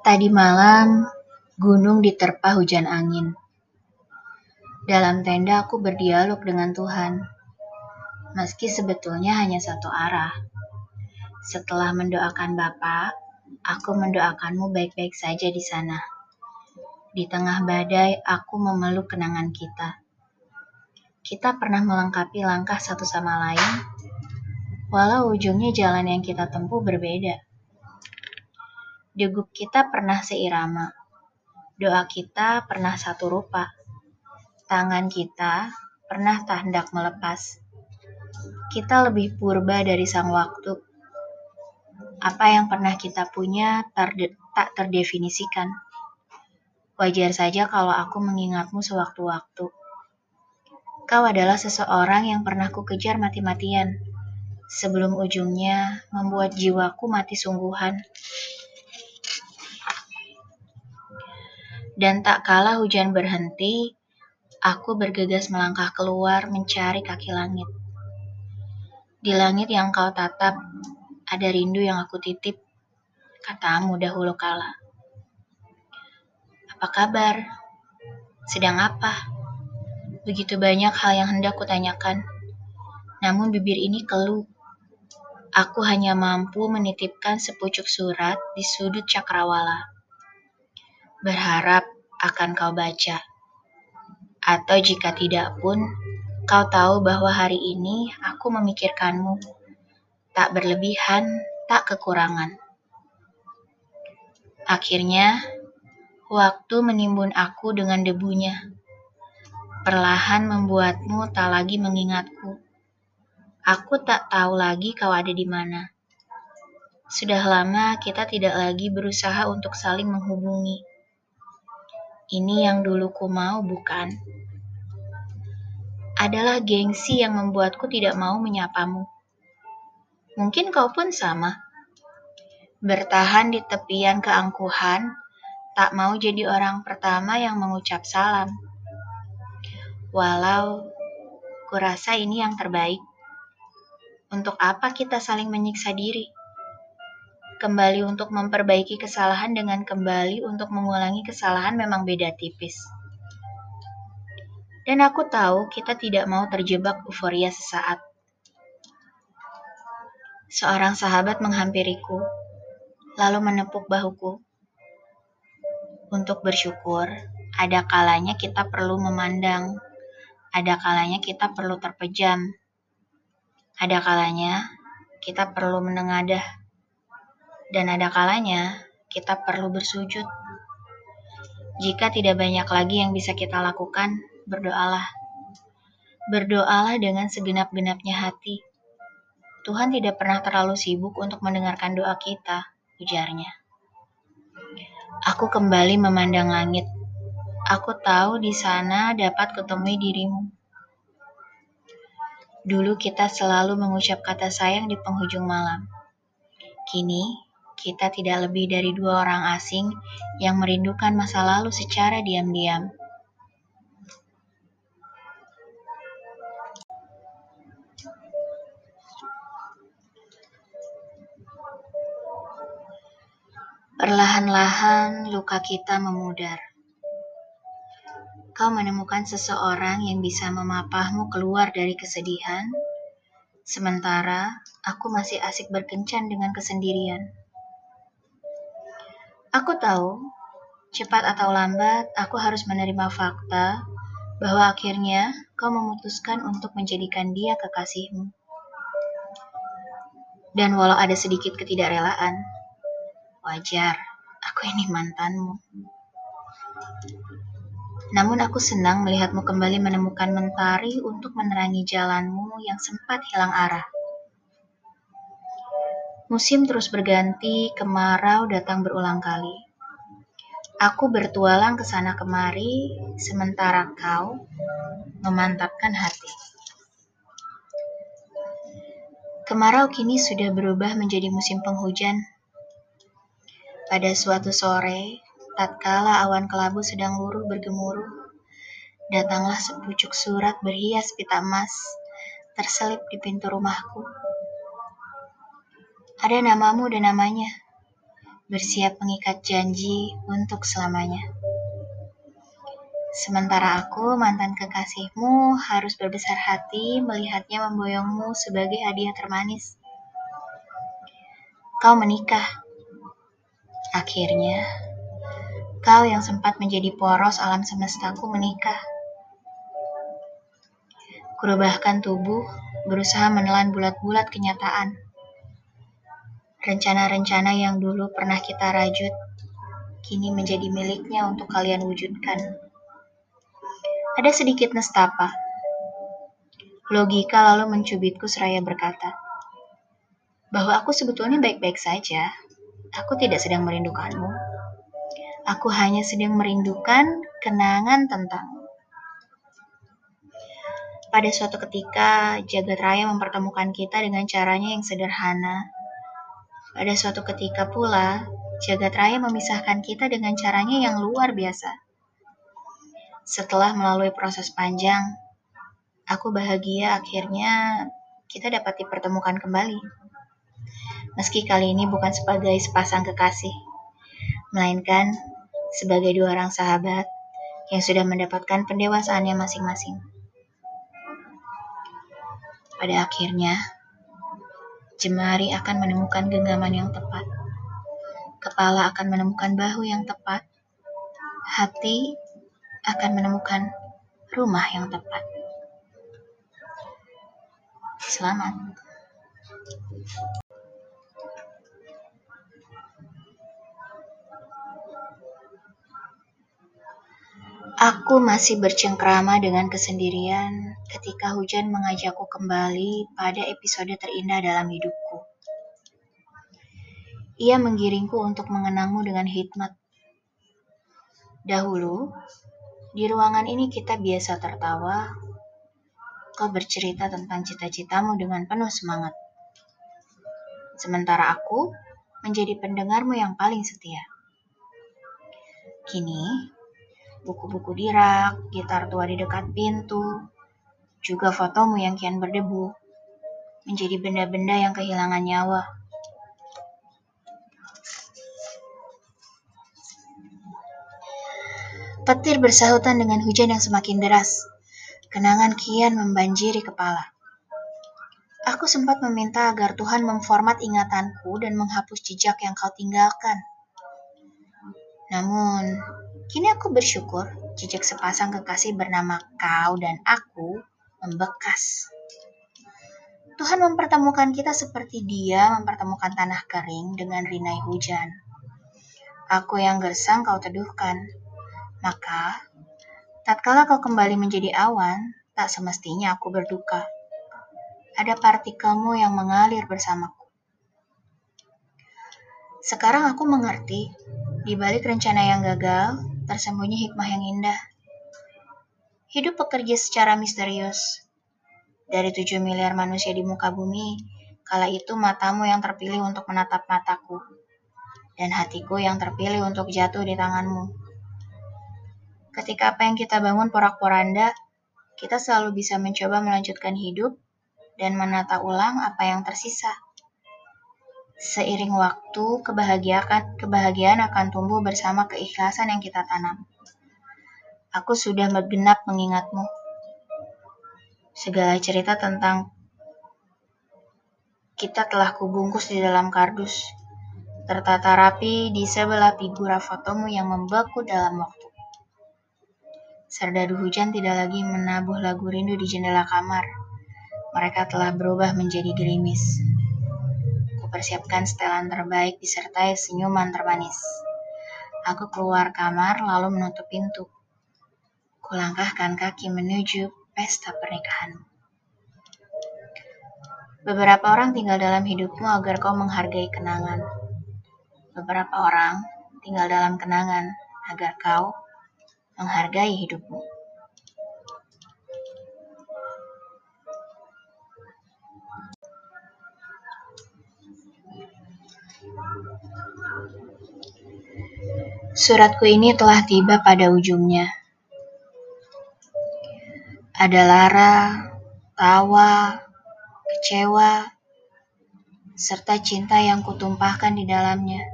Tadi malam, gunung diterpa hujan angin. Dalam tenda aku berdialog dengan Tuhan, meski sebetulnya hanya satu arah. Setelah mendoakan Bapak, aku mendoakanmu baik-baik saja di sana. Di tengah badai, aku memeluk kenangan kita. Kita pernah melengkapi langkah satu sama lain, walau ujungnya jalan yang kita tempuh berbeda. Degup kita pernah seirama. Doa kita pernah satu rupa. Tangan kita pernah tak hendak melepas. Kita lebih purba dari sang waktu. Apa yang pernah kita punya tak terdefinisikan. Wajar saja kalau aku mengingatmu sewaktu-waktu. Kau adalah seseorang yang pernah ku kejar mati-matian sebelum ujungnya membuat jiwaku mati sungguhan. Dan tak kalah hujan berhenti, aku bergegas melangkah keluar mencari kaki langit. Di langit yang kau tatap, ada rindu yang aku titip, katamu dahulu kala. Apa kabar? Sedang apa? Begitu banyak hal yang hendak kutanyakan, namun bibir ini keluh. Aku hanya mampu menitipkan sepucuk surat di sudut cakrawala berharap akan kau baca. Atau jika tidak pun, kau tahu bahwa hari ini aku memikirkanmu. Tak berlebihan, tak kekurangan. Akhirnya, waktu menimbun aku dengan debunya. Perlahan membuatmu tak lagi mengingatku. Aku tak tahu lagi kau ada di mana. Sudah lama kita tidak lagi berusaha untuk saling menghubungi. Ini yang dulu ku mau, bukan? Adalah gengsi yang membuatku tidak mau menyapamu. Mungkin kau pun sama. Bertahan di tepian keangkuhan, tak mau jadi orang pertama yang mengucap salam. Walau kurasa ini yang terbaik. Untuk apa kita saling menyiksa diri? Kembali untuk memperbaiki kesalahan dengan kembali untuk mengulangi kesalahan memang beda tipis. Dan aku tahu kita tidak mau terjebak euforia sesaat. Seorang sahabat menghampiriku, lalu menepuk bahuku. Untuk bersyukur, ada kalanya kita perlu memandang, ada kalanya kita perlu terpejam, ada kalanya kita perlu menengadah dan ada kalanya kita perlu bersujud. Jika tidak banyak lagi yang bisa kita lakukan, berdoalah. Berdoalah dengan segenap-genapnya hati. Tuhan tidak pernah terlalu sibuk untuk mendengarkan doa kita, ujarnya. Aku kembali memandang langit. Aku tahu di sana dapat kutemui dirimu. Dulu kita selalu mengucap kata sayang di penghujung malam. Kini kita tidak lebih dari dua orang asing yang merindukan masa lalu secara diam-diam. Perlahan-lahan luka kita memudar. Kau menemukan seseorang yang bisa memapahmu keluar dari kesedihan, sementara aku masih asik berkencan dengan kesendirian. Aku tahu, cepat atau lambat, aku harus menerima fakta bahwa akhirnya kau memutuskan untuk menjadikan dia kekasihmu. Dan walau ada sedikit ketidakrelaan, wajar, aku ini mantanmu. Namun aku senang melihatmu kembali menemukan mentari untuk menerangi jalanmu yang sempat hilang arah. Musim terus berganti, kemarau datang berulang kali. Aku bertualang ke sana kemari, sementara kau memantapkan hati. Kemarau kini sudah berubah menjadi musim penghujan. Pada suatu sore, tatkala awan kelabu sedang luruh bergemuruh, datanglah sepucuk surat berhias pita emas terselip di pintu rumahku. Ada namamu dan namanya, bersiap mengikat janji untuk selamanya. Sementara aku, mantan kekasihmu, harus berbesar hati melihatnya memboyongmu sebagai hadiah termanis. Kau menikah. Akhirnya, kau yang sempat menjadi poros alam semestaku menikah. Kurubahkan tubuh, berusaha menelan bulat-bulat kenyataan Rencana-rencana yang dulu pernah kita rajut, kini menjadi miliknya untuk kalian wujudkan. Ada sedikit nestapa. Logika lalu mencubitku seraya berkata, bahwa aku sebetulnya baik-baik saja. Aku tidak sedang merindukanmu. Aku hanya sedang merindukan kenangan tentangmu. Pada suatu ketika, jagat raya mempertemukan kita dengan caranya yang sederhana, pada suatu ketika pula, jagat raya memisahkan kita dengan caranya yang luar biasa. Setelah melalui proses panjang, aku bahagia akhirnya kita dapat dipertemukan kembali. Meski kali ini bukan sebagai sepasang kekasih, melainkan sebagai dua orang sahabat yang sudah mendapatkan pendewasaannya masing-masing. Pada akhirnya, Jemari akan menemukan genggaman yang tepat. Kepala akan menemukan bahu yang tepat. Hati akan menemukan rumah yang tepat. Selamat. Aku masih bercengkrama dengan kesendirian ketika hujan mengajakku kembali pada episode terindah dalam hidupku. Ia menggiringku untuk mengenangmu dengan hikmat. Dahulu, di ruangan ini kita biasa tertawa. Kau bercerita tentang cita-citamu dengan penuh semangat. Sementara aku menjadi pendengarmu yang paling setia. Kini, buku-buku di rak, gitar tua di dekat pintu, juga fotomu yang kian berdebu, menjadi benda-benda yang kehilangan nyawa. Petir bersahutan dengan hujan yang semakin deras. Kenangan kian membanjiri kepala. Aku sempat meminta agar Tuhan memformat ingatanku dan menghapus jejak yang kau tinggalkan. Namun, Kini aku bersyukur jejak sepasang kekasih bernama kau dan aku membekas. Tuhan mempertemukan kita seperti dia mempertemukan tanah kering dengan rinai hujan. Aku yang gersang kau teduhkan. Maka, tatkala kau kembali menjadi awan, tak semestinya aku berduka. Ada partikelmu yang mengalir bersamaku. Sekarang aku mengerti, di balik rencana yang gagal, tersembunyi hikmah yang indah. Hidup bekerja secara misterius. Dari tujuh miliar manusia di muka bumi, kala itu matamu yang terpilih untuk menatap mataku, dan hatiku yang terpilih untuk jatuh di tanganmu. Ketika apa yang kita bangun porak-poranda, kita selalu bisa mencoba melanjutkan hidup dan menata ulang apa yang tersisa. Seiring waktu, kebahagiaan, kebahagiaan akan tumbuh bersama keikhlasan yang kita tanam. Aku sudah bergenap mengingatmu. Segala cerita tentang kita telah kubungkus di dalam kardus, tertata rapi di sebelah figura fotomu yang membeku dalam waktu. Serdadu hujan tidak lagi menabuh lagu rindu di jendela kamar. Mereka telah berubah menjadi gerimis persiapkan setelan terbaik disertai senyuman termanis. Aku keluar kamar lalu menutup pintu. Kulangkahkan kaki menuju pesta pernikahan. Beberapa orang tinggal dalam hidupmu agar kau menghargai kenangan. Beberapa orang tinggal dalam kenangan agar kau menghargai hidupmu. Suratku ini telah tiba pada ujungnya. Ada lara, tawa, kecewa, serta cinta yang kutumpahkan di dalamnya.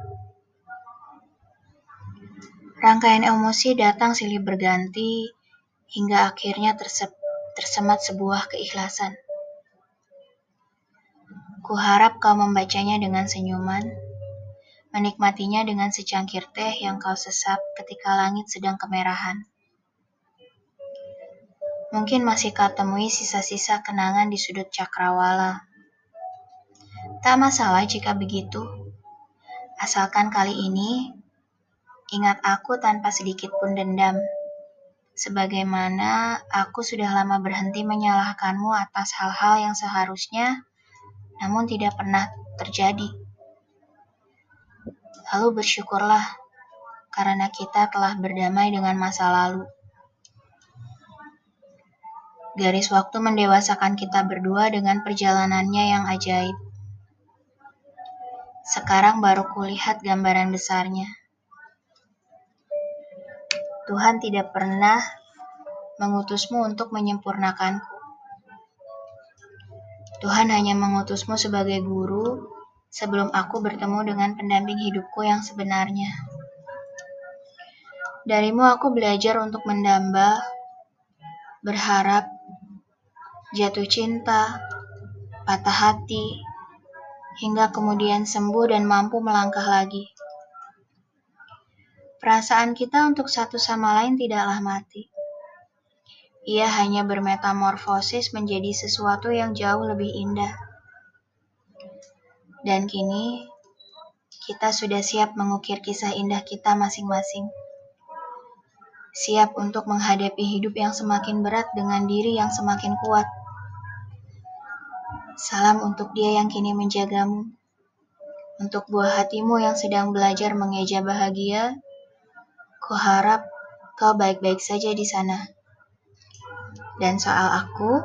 Rangkaian emosi datang silih berganti hingga akhirnya tersemat sebuah keikhlasan. Kuharap kau membacanya dengan senyuman, menikmatinya dengan secangkir teh yang kau sesap ketika langit sedang kemerahan. Mungkin masih kau temui sisa-sisa kenangan di sudut cakrawala. Tak masalah jika begitu, asalkan kali ini ingat aku tanpa sedikit pun dendam. Sebagaimana aku sudah lama berhenti menyalahkanmu atas hal-hal yang seharusnya namun tidak pernah terjadi. Lalu bersyukurlah karena kita telah berdamai dengan masa lalu. Garis waktu mendewasakan kita berdua dengan perjalanannya yang ajaib. Sekarang baru kulihat gambaran besarnya. Tuhan tidak pernah mengutusmu untuk menyempurnakanku. Tuhan hanya mengutusmu sebagai guru sebelum aku bertemu dengan pendamping hidupku yang sebenarnya. Darimu aku belajar untuk mendamba, berharap, jatuh cinta, patah hati, hingga kemudian sembuh dan mampu melangkah lagi. Perasaan kita untuk satu sama lain tidaklah mati ia hanya bermetamorfosis menjadi sesuatu yang jauh lebih indah. Dan kini, kita sudah siap mengukir kisah indah kita masing-masing. Siap untuk menghadapi hidup yang semakin berat dengan diri yang semakin kuat. Salam untuk dia yang kini menjagamu. Untuk buah hatimu yang sedang belajar mengeja bahagia, kuharap kau baik-baik saja di sana. Dan soal aku,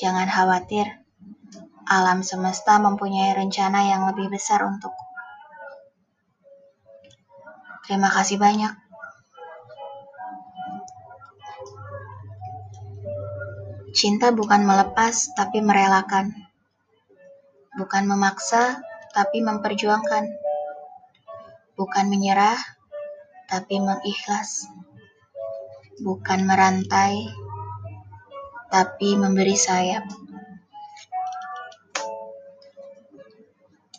jangan khawatir. Alam semesta mempunyai rencana yang lebih besar untukku. Terima kasih banyak. Cinta bukan melepas, tapi merelakan. Bukan memaksa, tapi memperjuangkan. Bukan menyerah, tapi mengikhlas. Bukan merantai, tapi memberi sayap.